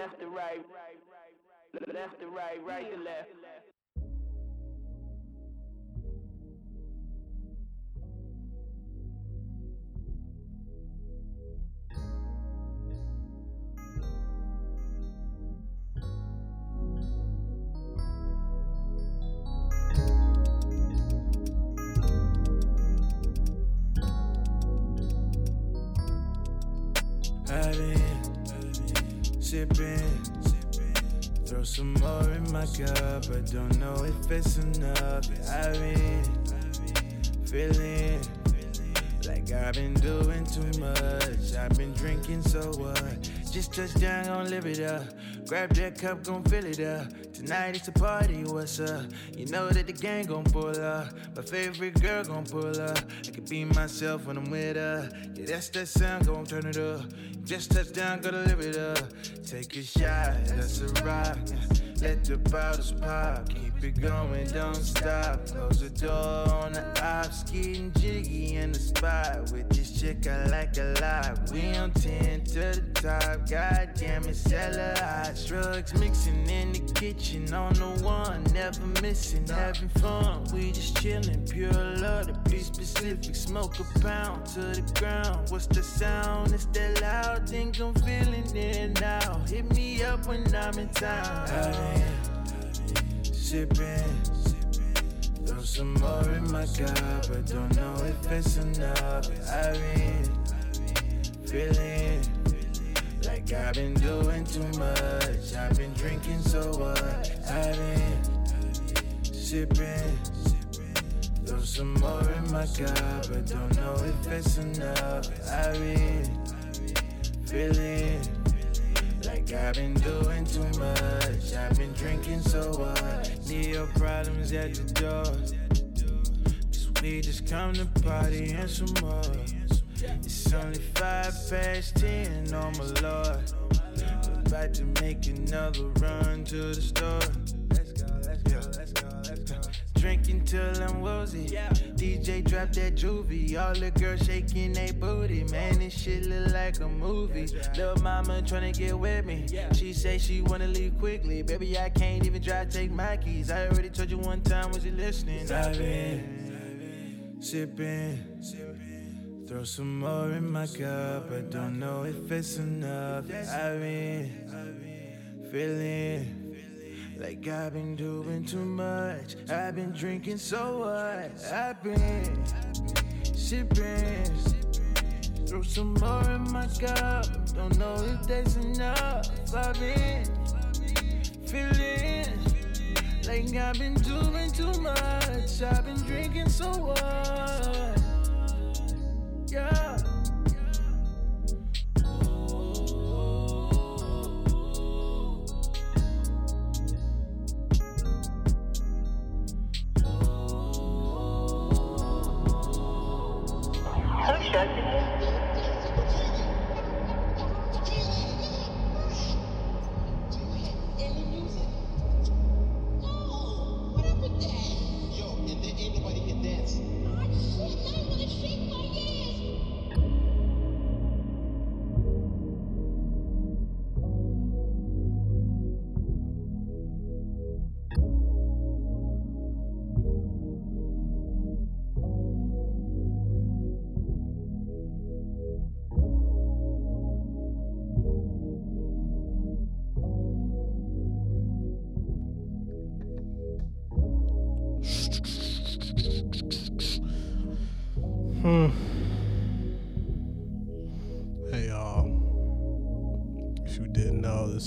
left to right, left to right, right to left. It's enough. I've been feeling like I've been doing too much. I've been drinking, so what? Just touch down, gon' live it up. Grab that cup, gon' fill it up. Tonight it's a party, what's up? You know that the gang gon' pull up. My favorite girl gon' pull up. I can be myself when I'm with her. Yeah, that's that sound, gon' turn it up. Just touch down, gotta live it up. Take a shot, that's a rock. Let the bottles pop. Keep it going, don't stop. Close the door on the ops. Getting jiggy in the spot. With this chick, I like a lot. We on 10 to the top. goddamn it, sell a hot. Drugs mixing in the kitchen. On the one, never missing. Having fun, we just chilling. Pure love, to be specific. Smoke a pound to the ground. What's the sound? It's that loud. Think I'm feeling it now. Hit me up when I'm in town. Sipping. Throw some more in my cup. but don't know if it's enough. I've been feeling like I've been doing too much. I've been drinking, so what? I've been sipping. Throw some more in my cup. but don't know if it's enough. I've been feeling like I've been doing too much. I've been drinking, so what? Need your problems at the door. Cause we just come to party and some more. It's only five past ten on my lord. About to make another run to the store. Let's go, let's go, let's go. Drinking till I'm woozy. DJ drop that juvie. All the girls shaking they booty. Man, this shit look like a movie. Little mama tryna get with me. She say she wanna leave quickly. Baby, I can't even drive, take my keys. I already told you one time, was you listening? I've been sipping. Throw some more in my cup. I don't know if it's enough. I've been feeling like I've been doing too much. I've been drinking, so what? I've been sipping. Throw some more in my cup. Don't know if that's enough. I've been feeling like I've been doing too much. I've been drinking, so what? Yeah.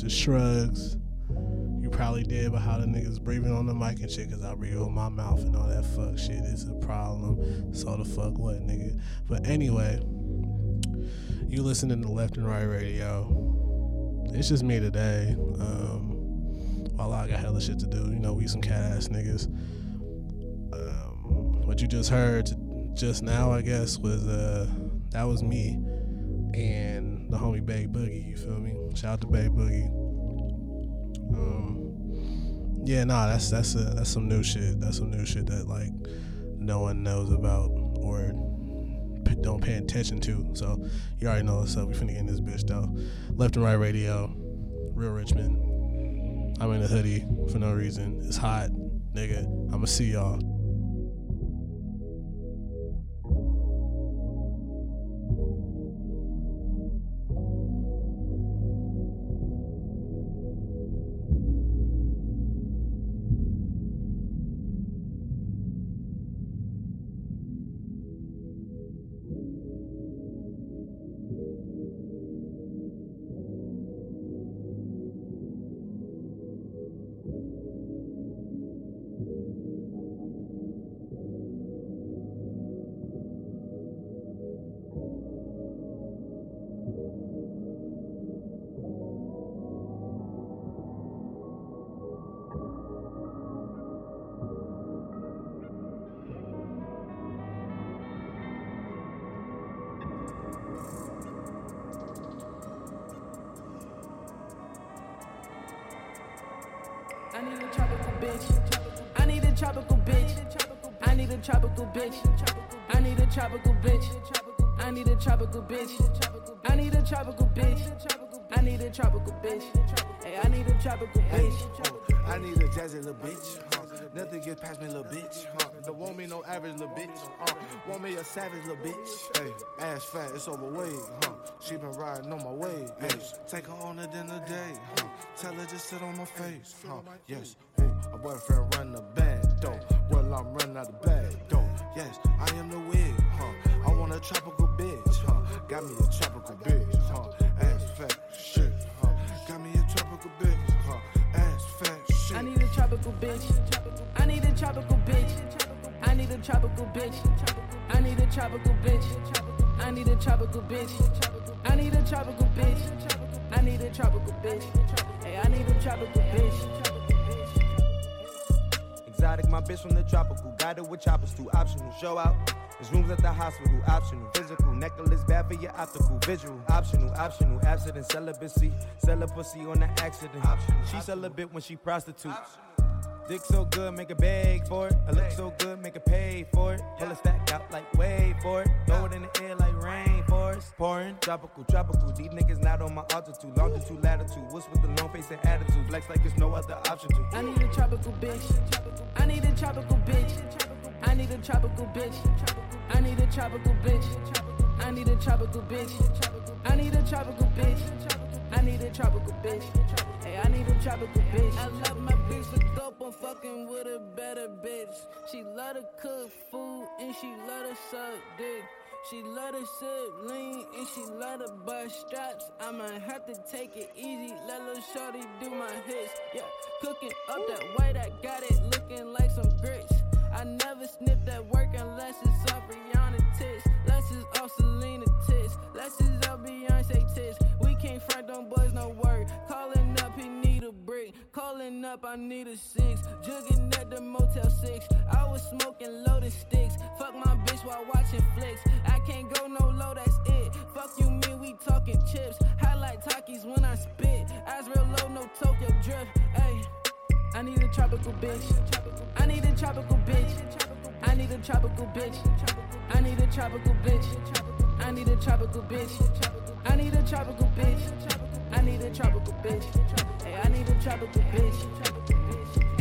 Is Shrugs. You probably did, but how the niggas breathing on the mic and shit, cause I breathe with my mouth and all that fuck shit is a problem. So the fuck what, nigga? But anyway, you listening to Left and Right Radio. It's just me today. Um, while I got hella shit to do, you know, we some cat ass niggas. Um, what you just heard just now, I guess, was uh that was me and the homie Bay Boogie. You feel me? Shout out to Bay Boogie. Um, yeah, nah, that's that's a, that's some new shit. That's some new shit that like no one knows about or don't pay attention to. So you already know what's up. We finna get this bitch though. Left and right radio. Real Richmond. I'm in a hoodie for no reason. It's hot, nigga. I'ma see y'all. Tropical bitch. I need a tropical bitch. I need a tropical bitch. I need a tropical bitch. I need a tropical bitch. Hey, I need a tropical bitch. I need a jazzy little bitch. Nothing gets past me, little bitch. Huh? Don't want me no average little bitch. Uh, want me a savage little bitch. Hey, ass fat, it's overweight. Huh? She been riding on my way. Hey, take her on a dinner date. Huh? Tell her just sit on my face. Huh? Yes, hey, a boyfriend run the band. Though, I'm running out the bag. Though, yes, I am the wig. Huh? I want a tropical bitch. Huh? Got me a tropical bitch. Huh? Ass fat, shit. Huh? Got me a tropical bitch. Huh? Ass fat, shit. I need a tropical bitch. I need a tropical bitch. I need a tropical bitch. I need a tropical bitch. I need a tropical bitch. I need a tropical bitch. I need a tropical bitch. Hey, I need a tropical bitch. Exotic, my bitch from the tropical. Guided with choppers, too optional. Show out. There's rooms at the hospital, optional. Physical, necklace bad for your optical. Visual, optional, optional. Abstinent, celibacy. Pussy on the accident. She celibate when she prostitute. Dick so good, make a beg for it. I look so good, make a pay for it. Pull a stack out like wait for it. Throw it in the air like. Pouring, tropical, tropical. These niggas not on my altitude. Longitude, latitude. What's with the long face and attitude? Flex like there's no other option to. I need a tropical bitch. I need a tropical bitch. I need a tropical bitch. I need a tropical bitch. I need a tropical bitch. I need a tropical bitch. I need a tropical bitch. Hey, I need a tropical bitch. I love my bitch for dope. I'm fucking with a better bitch. She love to cook food and she love to suck dick. She love to sip lean and she love to bust straps. I might have to take it easy, let lil' shorty do my hits. Yeah, cooking up that white, I got it looking like some grits. I never snip that work Up, I need a six. Jugging at the Motel 6. I was smoking loaded sticks. Fuck my bitch while watching flicks. I can't go no low, that's it. Fuck you, mean we talking chips. Highlight talkies when I spit. Eyes real low, no Tokyo drift. Ayy. I need a tropical bitch. I need a tropical bitch. I need a tropical bitch. I need a tropical bitch. I need a tropical bitch. I need a tropical bitch. I need a tropical bitch. Hey, I need a tropical bitch.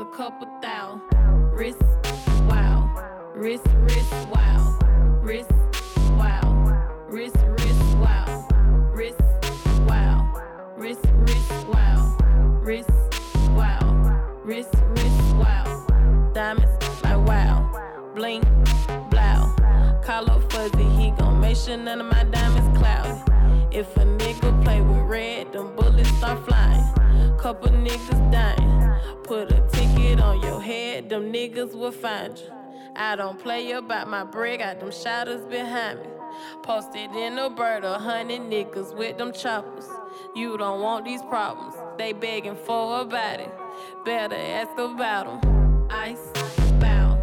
A couple thou. Wrist, wow. Wrist, wrist, wow. Wrist, wow. Wrist, wrist, wow. Wrist, wow. Wrist, wrist, wow. Wrist, wow. Wrist, wrist, wow. Diamonds, like wow. Bling, blow. Call fuzzy, he gon' make sure none of my diamonds cloudy. If a nigga play with red, them bullets start flying. Couple niggas dying. Put a on your head, them niggas will find you. I don't play about my bread, got them shadows behind me. Posted in the bird, a hundred niggas with them choppers. You don't want these problems, they begging for a body. Better ask about them. Ice, bow,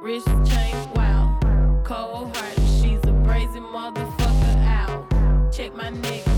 wrist chain, wow. Cold hearted, she's a brazen motherfucker out. Check my nigga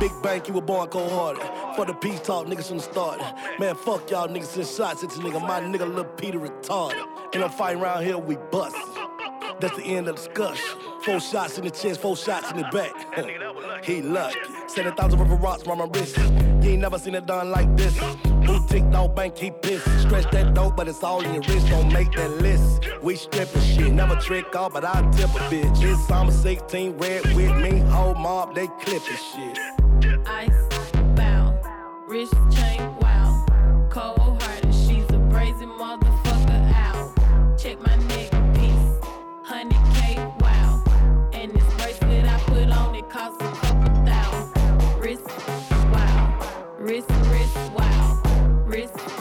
Big bank, you were born cold hearted. For the peace talk, niggas from the start. Man, fuck y'all niggas send shots at this nigga. My nigga Lil Peter retarded. And I'm fighting around here, we bust. That's the end of the discussion. Four shots in the chest, four shots in the back. he lucky. Seven thousand river rocks around my wrist. You ain't never seen it done like this. Boutique dog bank, keep pissed. Stretch that dope, but it's all in your wrist. Don't make that list. We stripping shit, never trick off, but I tip a bitch. It's summer 16, red with me, whole mob, they clipping shit. Ice, bow, wrist chain, Wrist, wow. Wrist,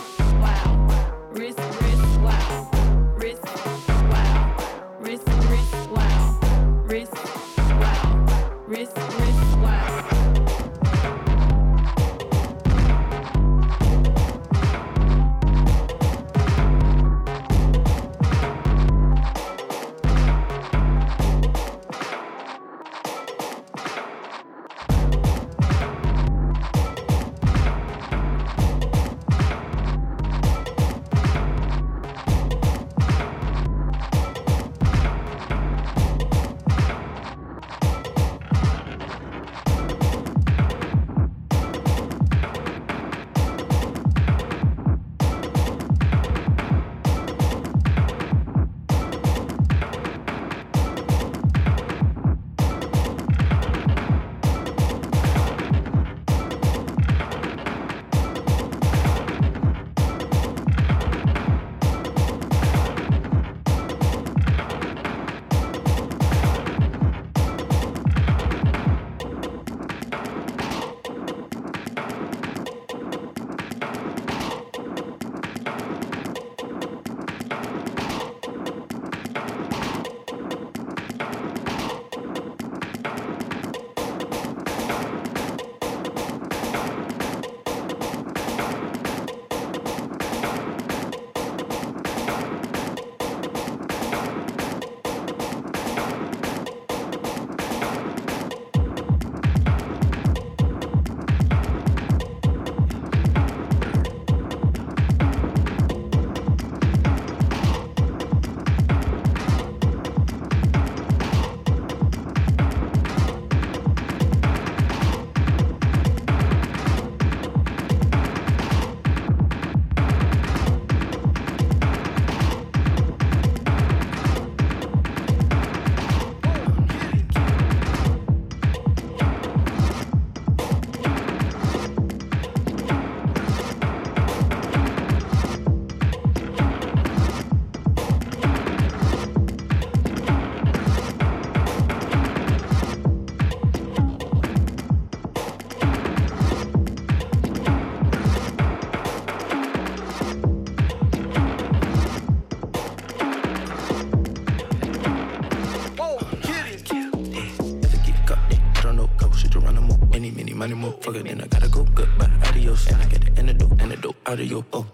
out of your oh.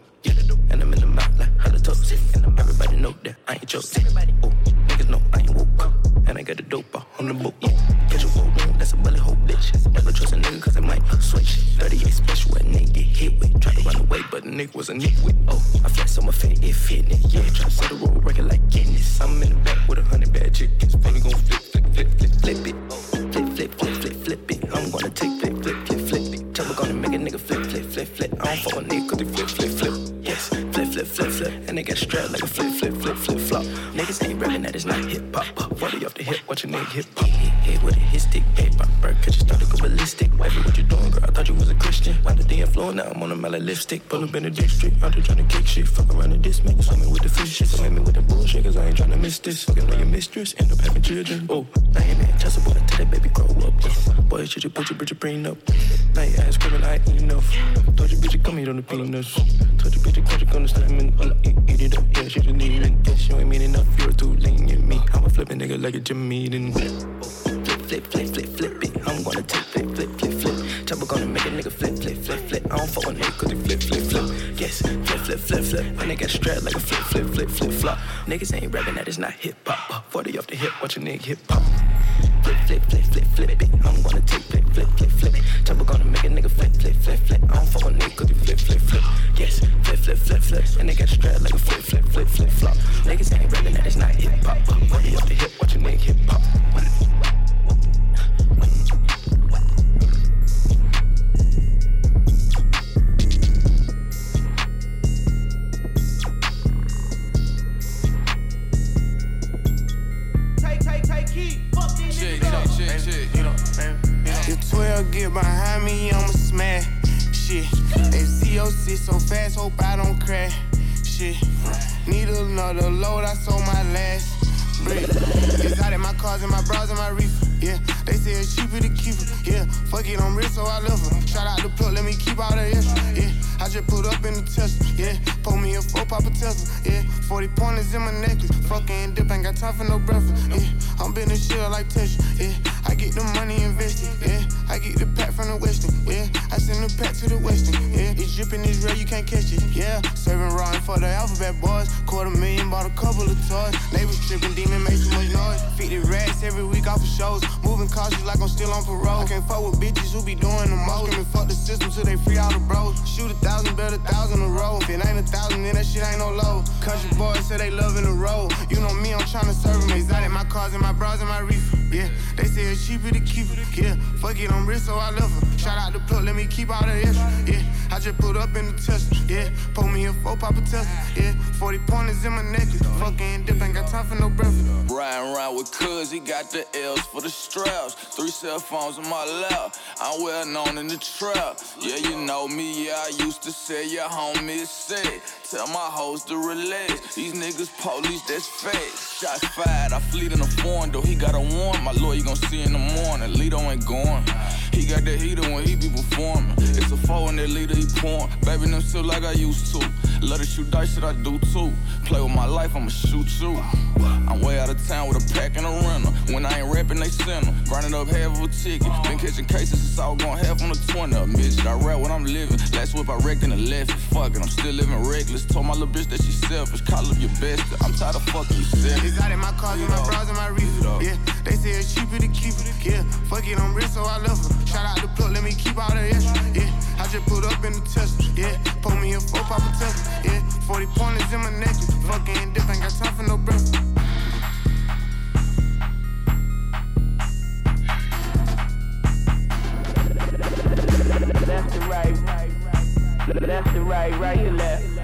Pull up in the district, out there trying to kick shit. Fuck around the disc, make swimming with the fish shit. Swim with the bullshit, cause I ain't trying to miss this. Fucking on your mistress, end up having children. Oh, I ain't man, just a boy, tell that baby grow up. Boy, shit, you put your bitch, your brain up. Now your ass screaming, I ain't enough. Told your bitch, you come here on the peanuts. Told your bitch, you catch you gonna slam in. Uh, eat, it up, yeah, she just need it. Yes, you ain't mean enough, you're too lenient. Me, i'ma a nigga like a Jimmy Eaton. Flip, flip, flip, flip, flip it. I'm gonna take flip, flip, flip, flip. Chopper gonna make a nigga flip, flip, flip, flip. I don't fuck with nigga cause flip, flip. Flip, flip, they got strapped like a flip, flip, flip, flip, flop. Niggas ain't rapping that it's not hip hop. 40 off the hip, watch a nigga hip hop. Flip, flip, flip, flip, flip it. I'm gonna take flip, flip, flip, flip. It. Chopper gonna make a nigga flip, flip, flip, flip. I don't fuck with nigga cause they flip, flip, flip. Yes, flip, flip, flip, flip. And they got strapped like a flip, flip, flip, flip, flop. Niggas ain't rapping that it's not hip hop. 40 off the hip, watch a nigga hip hop. If CO6 so fast, hope I don't crash. Shit. Need another load, I sold my last. Brick. It's out in my cars and my bras and my reefer. Yeah, they say it's cheaper to keep it. Yeah, fuck it, I'm rich, so I love her. Shout out the plug, let me keep all the extra. Yeah, I just put up in the Tesla. Yeah, pull me a four pop a Tesla. Yeah, 40 pointers in my necklace. Fucking dip, ain't got time for no breakfast. Yeah, I'm been a shit like Tesla. Yeah, I get the money invested. Yeah, I get the pack from the Western. Yeah, I send the pack to the Western. Yeah, it's dripping, it's real, you can't catch it. Yeah, serving raw for the alphabet boys. Quarter million, bought a couple of toys. Neighbors tripping, demon make too much noise. 50 rats every week off of shows. Moving cautious like I'm still on parole. I can't fuck with bitches who be doing the most. Screaming fuck the system till they free all the bros. Shoot a thousand, bet a thousand a row. If it ain't a thousand, then that shit ain't no low. Country boys say they loving the road. You know me, I'm tryna serve them. Exotic, my cars and my bras and my reefer. Yeah, they say it's cheaper to keep it. Yeah, fuck it, I'm rich, so I love her. Shout out the plug, let me keep all the extra. Yeah, I just put up in the Tesla. Yeah, pull me a four pop a Tesla. Yeah, 40 pointers in my necklace. Fucking dip, ain't got time for no breakfast. Riding around with cuz, he got the L's for the straps. Three cell phones in my lap. I'm well known in the trap. Yeah, you know me, yeah, I used to say your homie is sick. Tell my hoes to relax. These niggas police, that's fake. Shots fired, I fleet in a foreign, though he got a warrant. My lawyer you gon' see in the morning. Lito ain't going. He got the heater when he be performing. It's a four in that leader he pouring. Baby, them still like I used to. Love to shoot dice, shit I do too. Play with my life, I'ma shoot you. I'm way out of town with a pack and a rental. When I ain't rapping, they send 'em. Grinding up half of a ticket. Been catching cases, it's all going half on the 20 of midget. I rap what I'm living. Last whip I wrecked in the left. Fuck it, I'm still living reckless. Told my little bitch that she selfish. Call up your best. I'm tired of fucking you selfish. in my cars and my bras and my reefer. Yeah, they say it's cheaper to keep it. Yeah, fuck it, I'm rich, so I love her. Shout out the plug, let me keep all the extra. Yeah, I just put up in the Tesla. Yeah, pull me a four pop a Tesla. Yeah, 40 pointers in my neck. Fucking dip, ain't got time for no breakfast. Left to right. Left to right, right to left.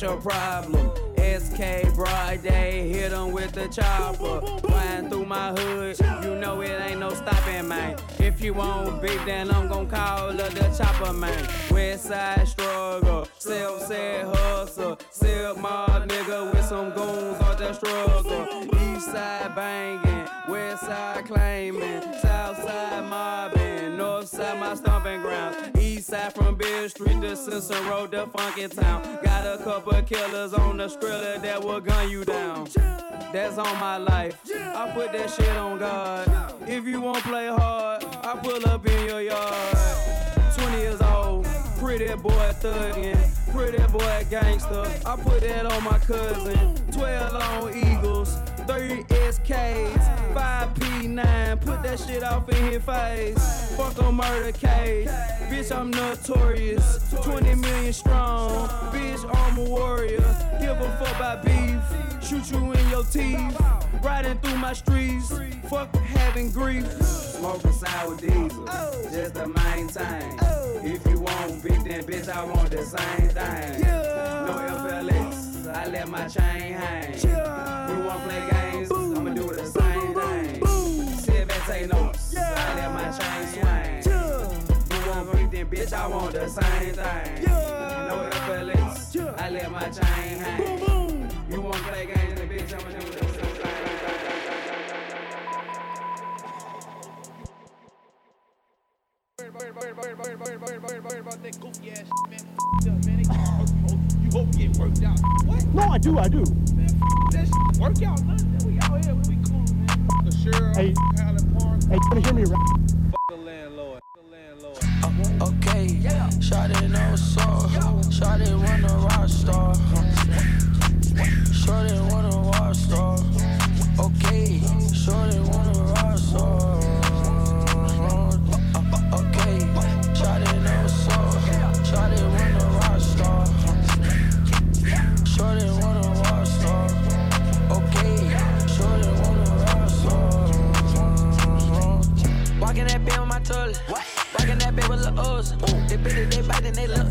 What's your problem? SK Broad Day, hit 'em with the chopper. Flying through my hood, you know it ain't no stopping, man. If you want beef, then I'm gon' call up the chopper, man. West side struggle, self said hustle, silk mob nigga with some goons on the struggle. East side banging, west side claiming, south side mobbing, north side my stomping grounds. East side from Bill Street to Road, the funky town. Got a couple killers on the skrilla that will gun you down. That's on my life. I put that shit on God. If you won't play hard, I pull up in your yard. 20 years old, pretty boy thuggin', pretty boy gangster. I put that on my cousin. 12 long Eagles, 30 SKs, 5P9. Put that shit off in his face. Fuck a murder case. Bitch, I'm notorious. 20 million strong. Bitch, I'm a warrior. Give a fuck about beef. Shoot you in your teeth. Riding through my streets. Fuck having grief. Smoking sour diesel. Just to maintain. If you want beef, then bitch, I want the same thing. No FLX. I let my chain hang. You want play games? I'ma do the same thing. Sit back, take notes. I let my chain swing. You want beef, then bitch, I want the same thing. No FLX. I let my chain hang. You want play games? Then bitch, I'ma do the same thing. You hope you get worked out. What? No, I do, I do. That shit work out. Nothing. We out here. We cool, man. The sheriff, Hey. Highland Park. Hey, you wanna hear me rap? The landlord. The landlord. Uh, okay, shot it no soul. Shot it when a rock star. Shot it when a rock star. And they look,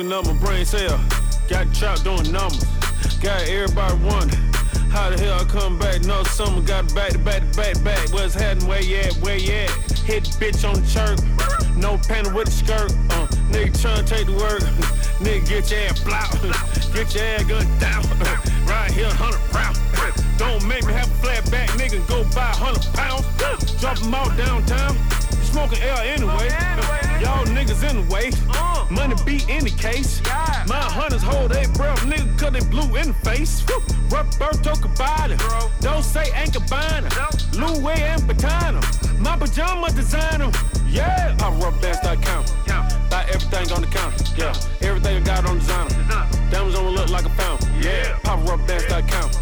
Smoking up my brain cell. Got chopped doing numbers. Got everybody wondering. How the hell I come back? No summer, got back to back to back to back. What's happening? Where you at? Where you at? Hit the bitch on the chirp. No panty with a skirt. Uh, nigga tryna take the work. nigga get your ass blout. get your ass gunned down. right here, 100 round. Don't make me have a flat back, nigga. Go buy 100 pounds. Drop them out downtown. Smoking L anyway. Y'all niggas in the way. Money be in the case. My hunters hold their breath, nigga, cause they blue in the face. Woo. Roberto Cabana. Don't say ain't Cabana. Louis and Batana. My pajama designer. Yeah, I rub bands start count. Buy everything on the counter. Yeah, everything I got on designer. Diamonds on look like a fountain. Yeah, pop rub bands start count.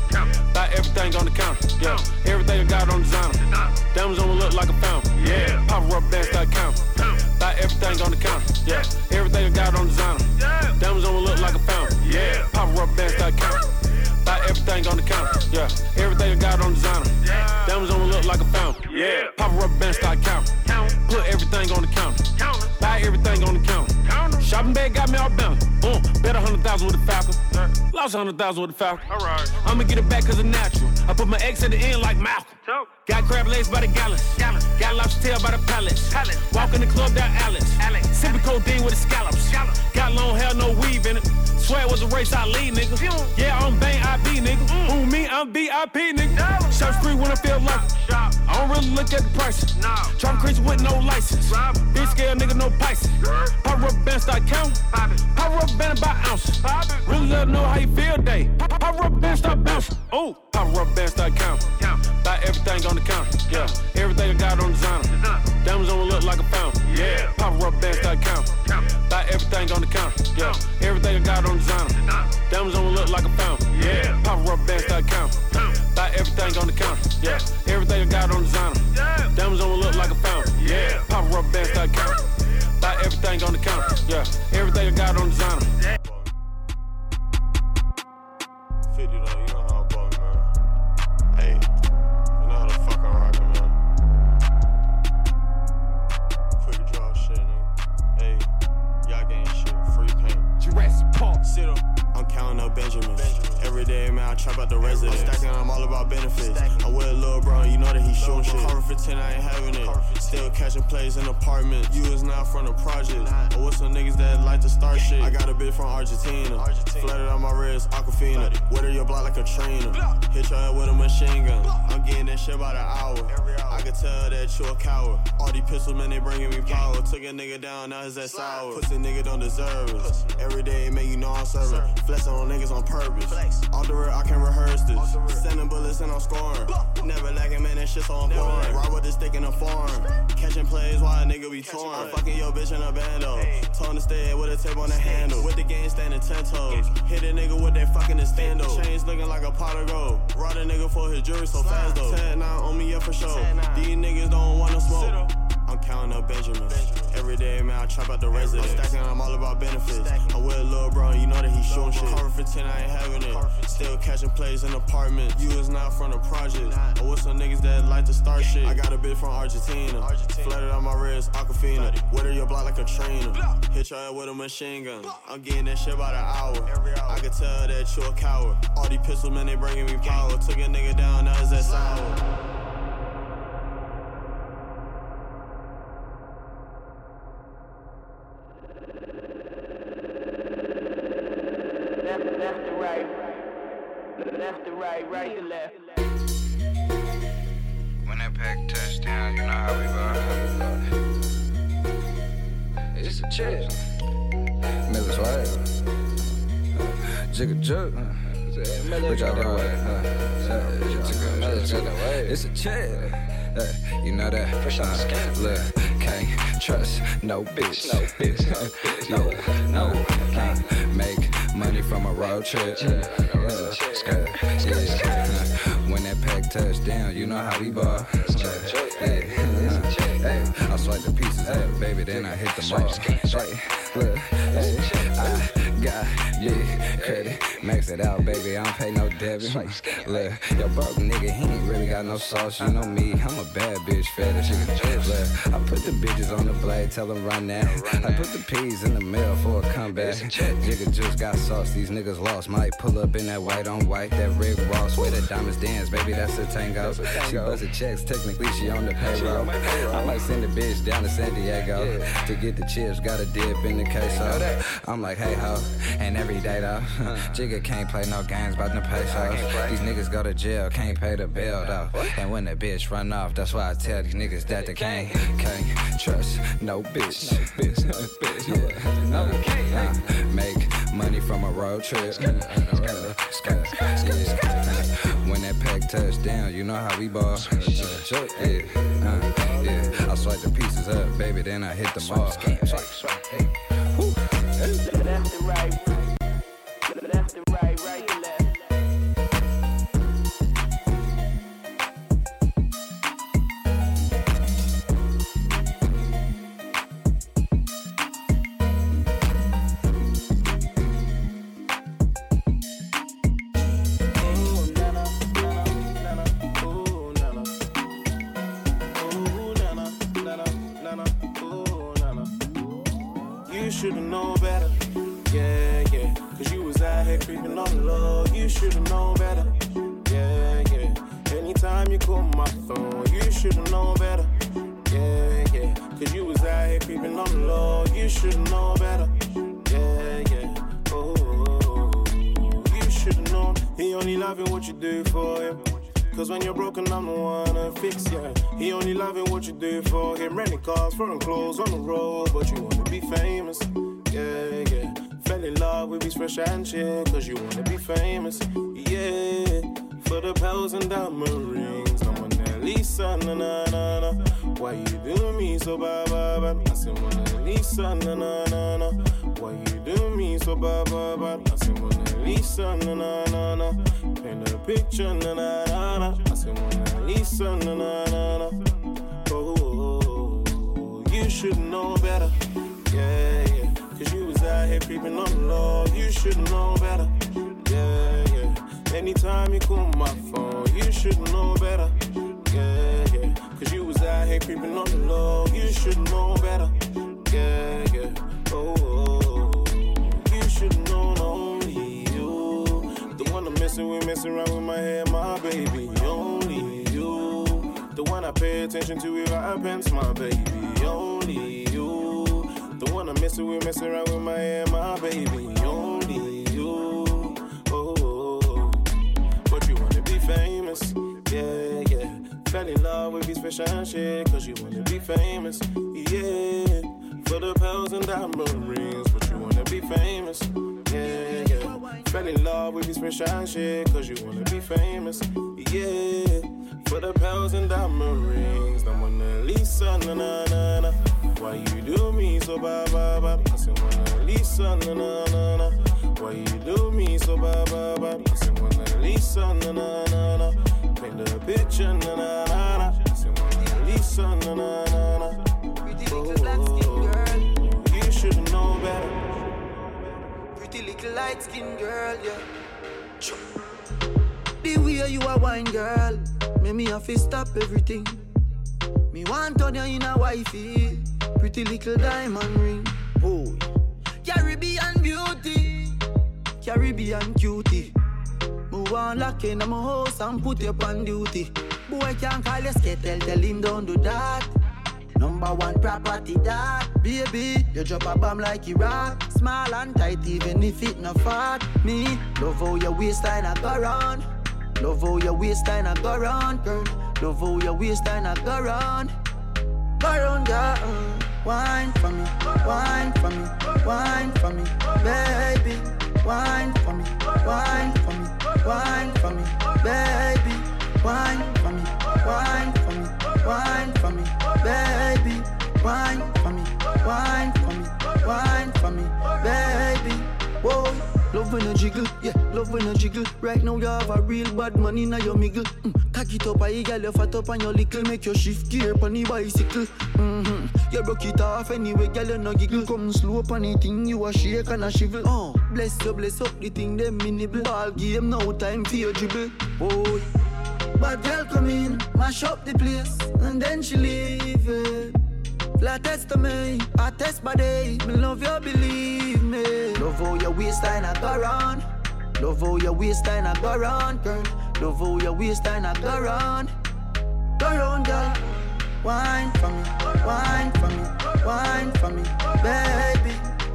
Buy everything on the counter. Yeah, everything I got on designer. Diamonds on look like a fountain. Yeah, pop rub bands start everything on the counter. Yeah, everything I got on designer. Yeah. Diamonds on look like a fountain. Yeah, pop rub bands start count. Buy everything on the counter. Yeah, everything I got on designer. Yeah. Diamonds on look like a fountain. Yeah, pop rubber band start count. Put everything on the counter. Buy everything on the counter. Shopping bag got me all bound. Uh, bet a hundred thousand with the Falcon. Lost a hundred thousand with the Falcon. Alright. I'ma get it back cause it's natural. I put my X at the end like Malcolm. Got crab legs by the gallons. Got lobster tail by the pallets. Walk in the club down Alex. Sipping codeine with the scallops. Got long hair, no weave in it. Swear it was a race I lead, nigga. Yeah, I'm Bang IB, nigga. Who me? I'm VIP, nigga. Shop free when I feel like it. I don't really look at the prices. No. Trump creature with no license. Big scale nigga, no Pisces. Pop rubber band start counting. Pop rubber band by ounce. Really them know how you feel day. Pop rubber band start bouncing. Oh, pop rubber band start counting. Buy everything on the counter. Yeah, everything I got on designer. Diamonds on look like a fountain. Yeah, pop rubber band start counting. Buy everything on the counter. Yeah, everything I got on designer. Diamonds on look like a fountain. Yeah, pop rubber band start counting. Buy everything on the counter. Yeah, everything I got on designer. Diamonds on look like a fountain. Yeah, pop rubber band start counting. Buy everything on the counter. Yeah, everything I got on designer. 50 though, Counting up Benjamins. Every day, man, I trap out the residence. I'm stacking, I'm all about benefits. I'm with a little bro, and you know that he shooting shit. Cover for 10, I ain't having it. Still catching plays in apartments. You is not from the project. Or with some niggas that like to start shit. I got a bitch from Argentina. Flooded on my wrist, Aquafina. Weather your block like a trainer. Hit your head with a machine gun. I'm getting that shit by the hour. I can tell that you a coward. All these pistols, man, they bringing me power. Took a nigga down, now his that sour. Pussy nigga don't deserve us. Every day, man, you know I'm serving. Flexing on niggas on purpose. Off the I can rehearse this. Sending bullets and I'm scoring. Never lagging, man, that shit so important. Ride with the stick in the farm. Catching plays while a nigga be torn. I'm fucking your bitch in a bando. Told to stay with a tape on the handle. With the game standing ten toes. Hit a nigga with that fucking stand Chains looking like a pot of gold. Ride a nigga for his jewelry so fast though. 10 9 on me, yeah, for sure. These niggas don't wanna smoke. Man, I trap out the residence. I'm stacking, I'm all about benefits. I'm with a little bro, you know that he shooting shit. Cover for 10, I ain't having it. Still catching plays in apartments. You is not from the projects. Or with some niggas that like to start shit. I got a bitch from Argentina. Flooded on my wrist, Aquafina. Weather your block like a trainer. Hit your head with a machine gun. I'm getting that shit by the hour. I can tell that you a coward. All these pistols, man, they bringing me power. Took a nigga down, now is that sour. You know that. Uh, look, can't trust no bitch. No bitch. no, no. Can't make money from a road trip. Uh, skirt, yeah. When that pack touch down, you know how we ball. Yeah. Uh, I swipe the pieces up, baby, then I hit the mall. Hey, look, hey, I got big credit. Max it out, baby. I don't pay no debit. Look, yo, broke nigga, he ain't really got no sauce. You know me, I'm a bad bitch fetish. Look, I put the bitches on the blade, tell them run that. I put the peas in the mail for a comeback. Jigga juice got sauce, these niggas lost. Might pull up in that white on white, that Rick Ross where the diamonds dance, baby. That's a tango. She busted checks, technically she on the payroll. I might send the bitch down to San Diego to get the chips. Got a dip in the queso. I'm like, hey ho, and every day though, Jigga can't play no games about the pesos. These niggas go to jail, can't pay the bill though. And when the bitch run off, that's why I tell these niggas that they can't, can't. trust no bitch, bitch, bitch, yeah, no, uh, make money from a road trip. When that pack touch down, you know how we ball. Yeah, uh, yeah. I swipe the pieces up, baby, then I hit the mall. Left and right. Phone, you should know better. Yeah, yeah. Cause you was out here creeping on the low. You should know better. Yeah, yeah. Oh, oh, oh. you should know only you. The one I'm messing with, messing around with my hair, my baby. Only you. The one I pay attention to if I pants, my baby. Only you. The one I'm messing with, messing around with my hair, my baby. Only famous. Yeah, yeah. Fell in love with his fish and shit, cause you wanna be famous. Yeah. For the pearls and diamond rings, but you wanna be famous. Yeah, yeah. Fell in love with his fish and shit, cause you wanna be famous. Yeah. For the pearls and diamond rings, no Mona Lisa, na na na na. Why you do me so bad, bad, bad? I said Mona Lisa, na na na na. Why you do me so bad, bad, bad? I said Mona Lisa, na na na na. The picture, na na na na. Mona Lisa, na na na na. Oh, oh. You should've known better. Pretty little light skinned girl, yeah. The way you a wine girl, make me have to stop everything. Me want on you in a wifey, pretty little diamond ring. Boy, Caribbean beauty, Caribbean cutie. Want lock in my house and put you on duty. Boy can't call you skittle, tell him don't do that. Number one property that Baby, you drop a bomb like Iraq Small and tight even if it not fat Me, love how your waistline a go round Love how your waistline a go round, girl Love how your waistline a go round Go round, girl. Wine for me, wine for me, wine for me Baby, wine for me, wine wine for me Baby, wine for me, wine for me, wine for me Baby, wine for me, wine for me, wine for me Baby, whoa Love when you jiggle, yeah, love when you jiggle. Right now you have a real bad money in your miggle. Mm. Tag it up, I girl, you fat up on your little. Make your shift gear on the bicycle. Mm-hmm. You broke it off anyway, girl, you no giggle. Come slow up on the thing, you a shake and a shivel. Oh, bless you, bless up the thing, them me. Ball game, no time for your dribble. Boy. Bad girl come in, mash up the place, and then she leave. Flat test to me, I test my day. Me love you, believe me. Love how your waistline I go round. Love how your waistline I go round, girl. Love how your waistline I go round. Go round, girl. Wine for me, wine for me, wine for me, baby.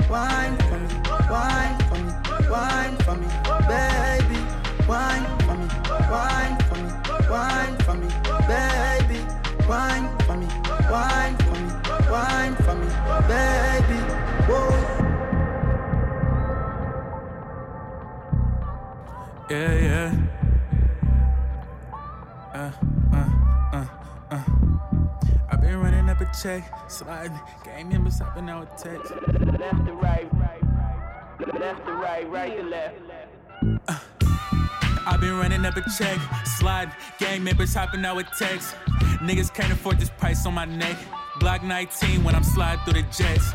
Wine for me, wine for me, wine for me, baby. Wine for me, wine for me, wine for me, baby. Wine for me, wine for me, wine for me, baby. Whoa. Yeah, yeah. Uh, uh, uh, uh. I've been running up a check, sliding, gang members hopping out with text. Left to right, left to right, right to left. I've been running up a check, sliding, gang members hopping out with text. Niggas can't afford this price on my neck. Glock 19 when I'm sliding through the jets.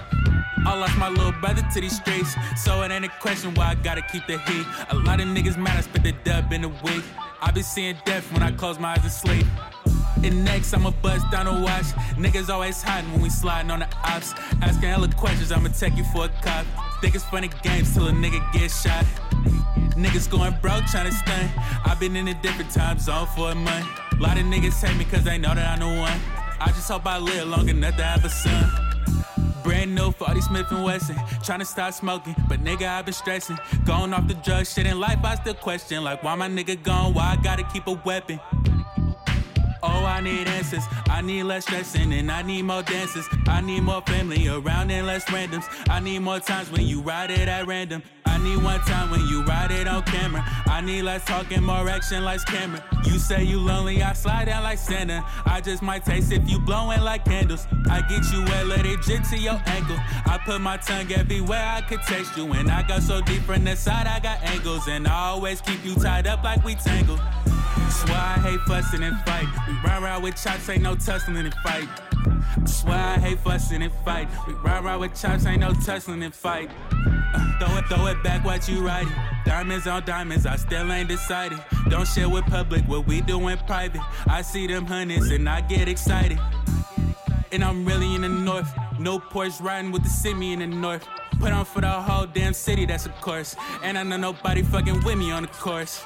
I lost my little brother to these streets, so it ain't a question why I gotta keep the heat. A lot of niggas mad I spit the dub in a week. I been seeing death when I close my eyes and sleep. And next, I'ma bust down a watch. Niggas always hiding when we sliding on the ops. Asking hella questions, I'ma take you for a cop. Think it's funny games till a nigga get shot. Niggas going broke trying to stun. i been in a different time zone for a month. A lot of niggas hate me cause they know that I'm the one. I just hope I live long enough to have a son. Brand new 40 Smith and Wesson. Tryna stop smoking, but nigga, i been stressing. Going off the drug shit in life, I still question. Like, why my nigga gone? Why I gotta keep a weapon? Oh, I need answers. I need less stressing and I need more dances. I need more family around and less randoms. I need more times when you ride it at random. I need one time when you ride it on camera. I need less talking, more action like camera. You say you lonely, I slide down like Santa. I just might taste if you blowing like candles. I get you wet, let it drip to your ankle. I put my tongue everywhere I could taste you. And I got so deep from the side, I got angles. And I always keep you tied up like we tangled. Swear I hate fussing and fight. We ride around with chops, ain't no tussling and fight. Swear I hate fussing and fight. We ride around with chops, ain't no tussling and fight. Uh, throw it, throw it back, what you writing? Diamonds on diamonds, I still ain't decided. Don't share with public what we do in private. I see them hundreds and I get excited. And I'm really in the north. No Porsche riding with the semi in the north. Put on for the whole damn city, that's a course. And I know nobody fucking with me on the course.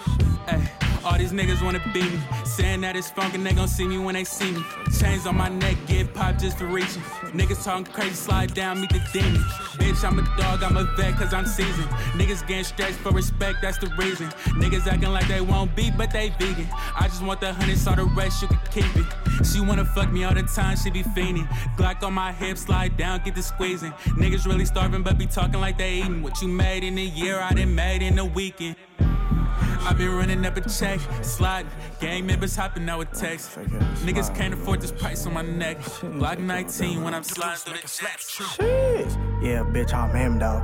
Ay. All these niggas wanna beat me. Saying that it's funk and they gon' see me when they see me. Chains on my neck, get popped just for reaching. Niggas talking crazy, slide down, meet the demon. Bitch, I'm a dog, I'm a vet, cause I'm seasoned. Niggas getting stretched for respect, that's the reason. Niggas acting like they won't be, but they vegan. I just want the hundred, so the rest you can keep it. She wanna fuck me all the time, she be fiending. Glock on my hip, slide down, get the squeezing. Niggas really starving, but be talking like they eating. What you made in a year, I done made in a weekend. I been running up a check, sliding. Gang members hopping out with text. Niggas can't afford this price on my neck. Glock 19 when I'm sliding through the jets. Yeah, bitch, I'm him though.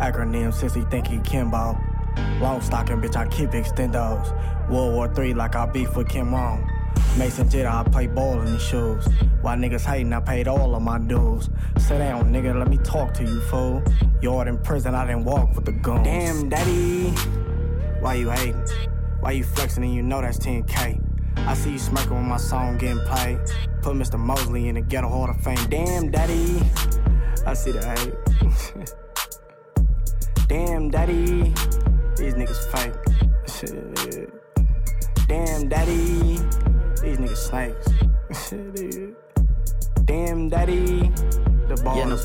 Acronym since he think he Kimbo. Long stocking, bitch, I keep extendos. World War III like I beef with Kim Jong. Mason Jetta, I play ball in these shoes. Why niggas hating, I paid all of my dues. Sit down, nigga, let me talk to you, fool. You're in prison, I didn't walk with the guns. Damn, daddy. Why you hating? Why you flexing and you know that's 10K? I see you smirking when my song getting played. Put Mr. Mosley in the Ghetto Hall of Fame. Damn, daddy. I see the hate. Damn, daddy. These niggas fake. Damn, daddy. These niggas snakes. Damn, daddy. The ball Yeah, no is.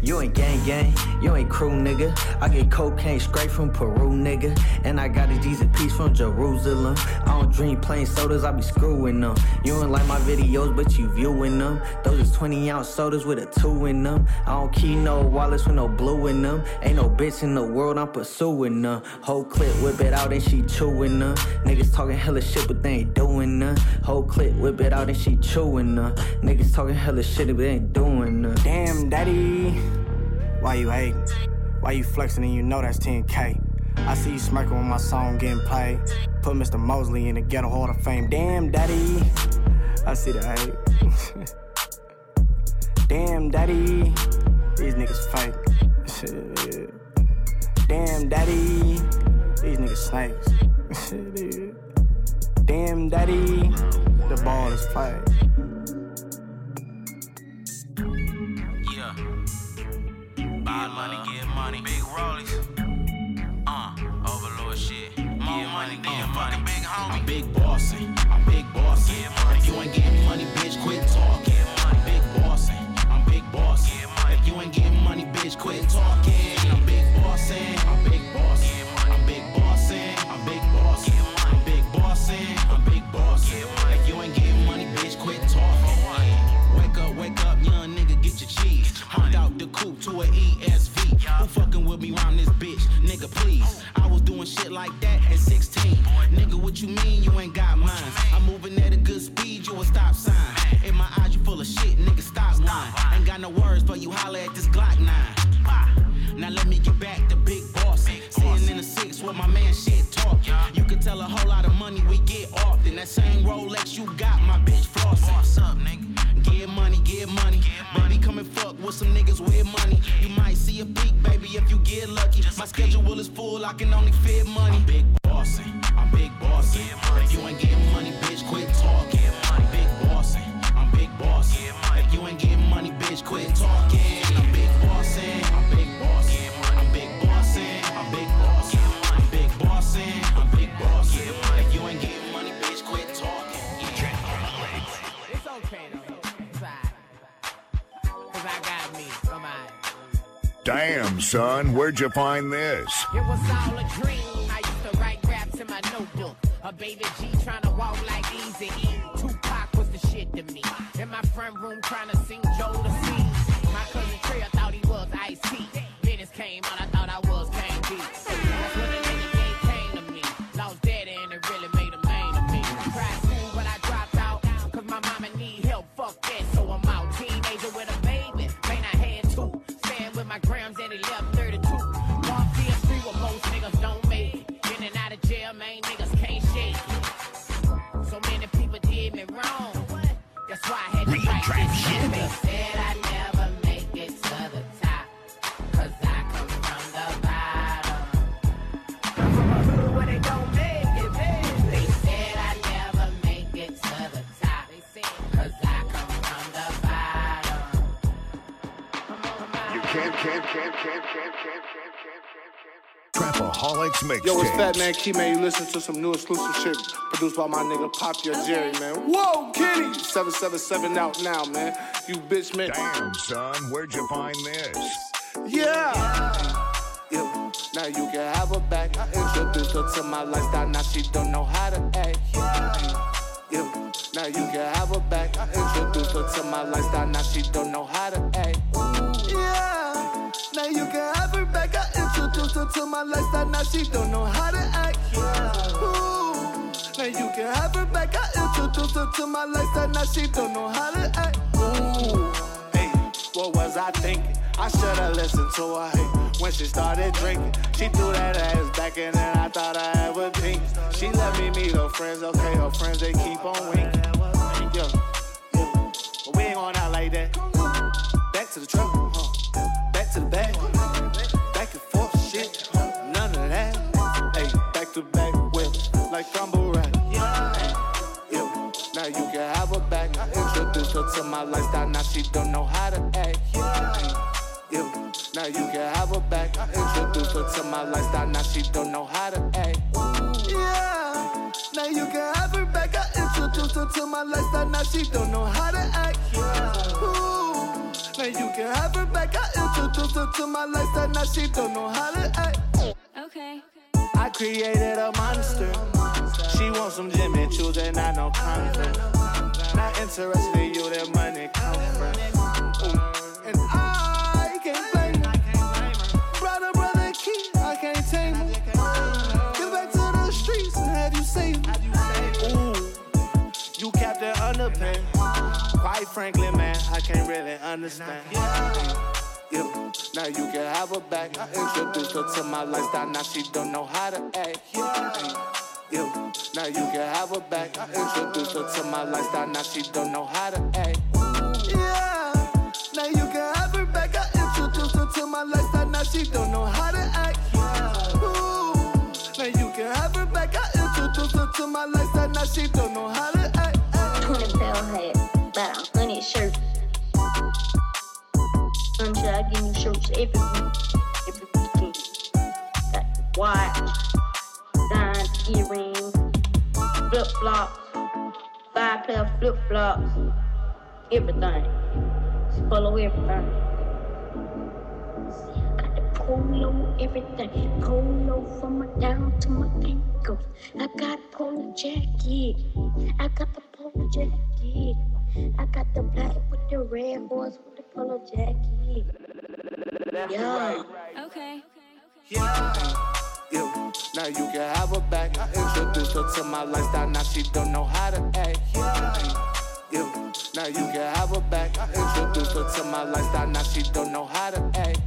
You ain't gang gang, you ain't crew nigga. I get cocaine straight from Peru nigga. And I got a decent piece from Jerusalem. I don't drink plain sodas, I be screwing them. You don't like my videos, but you viewing them. Those is 20 ounce sodas with a two in them. I don't keep no wallets with no blue in them. Ain't no bitch in the world, I'm pursuing them. Whole clip whip it out and she chewing them. Niggas talking hella shit, but they ain't doing none. Whole clip whip it out and she chewing them. Niggas talking hella shit, but they ain't doing none. Damn, daddy. Why you hating? Why you flexing and you know that's 10K? I see you smirking when my song getting played. Put Mr. Mosley in the Ghetto Hall of Fame. Damn, daddy. I see the hate. Damn, daddy. These niggas fake. Shit. Damn, daddy. These niggas snakes. Damn, daddy. The ball is fake. Buy money, get money. Big rollies. Uh, overlord shit. More money, damn money. Big homie. I'm big bossing. I'm big bossing. If you ain't getting money, bitch, quit son, where'd you find this? It was all a dream. I used to write raps in my notebook. A baby G trying to walk like Easy. Tupac was the shit to me. In my front room trying to I had Trapaholics Mixtape. Yo, it's Fat Man Key, man. You listen to some new exclusive shit produced by my nigga Pop Popular Jerry, man. Whoa, Kitty! 777 out now, man. You bitch, man. Damn, son, where'd you find this? Yeah. Yeah. Now you can have her back. I introduced her to my lifestyle. Now she don't know how to act. Yeah. Now you can have her back. I introduced her to my lifestyle. Now she don't know how to act. Yeah. Now you can her to my lifestyle. Now she don't know how to act. Ooh. Now you can have her back. I introduced her to my lifestyle. Now she don't know how to act. Ooh. Hey, what was I thinking? I should've listened to her. Hey, when she started drinking, she threw that ass back and then I thought I had a pink. She let me meet her friends. Okay, her friends they keep on winking. Yeah, yeah. But we ain't going out like that. Back to the truck, huh? Back to the back. Like crumble rap. Yeah. Now you can have her back. I introduced her to my lifestyle. Now she don't know how to act. Yeah. Now you can have her back. I introduced her to my lifestyle. Now she don't know how to act. Yeah. Now you can have her back. I introduced her to my lifestyle. Now she don't know how to act. Ooh. Now you can have her back. I introduced her to my lifestyle. Now she don't know how to act. Okay. I created a monster. She wants some Jimmy Choo's and I know comfort. Not interested in you, that money come from. And I can't blame her. Brother, brother, I can't tame her. Back to the streets and have you her. Ooh, you kept it. Quite frankly, man, I can't really understand. Yeah, now you can have her back. I introduced her to my lifestyle, now she don't know how to act. Yeah, now you can have her back. I introduced her to my lifestyle, now she don't know how to act. Yeah, now you can have her back. I introduced her to my lifestyle, now she don't know how to act. Ooh, now you can have her back. I introduced her to my lifestyle, now she don't know how to act. 20 pound hat, about a hundred shirts. I'm give you shirts every week, every weekend. Got the watch, diamond earrings, flip flops, five pair of flip flops, everything. It's full of everything. I got the polo, everything. Polo from my down to my ankles. I got polo jacket. I got the polo jacket. I got the black with the red horse with the polo jacket. Yeah. Okay. Yeah. Yeah, now you can have her back. I introduced her to my lifestyle, now she don't know how to act. Yeah, now you can have her back. I introduced her to my lifestyle, now she don't know how to act.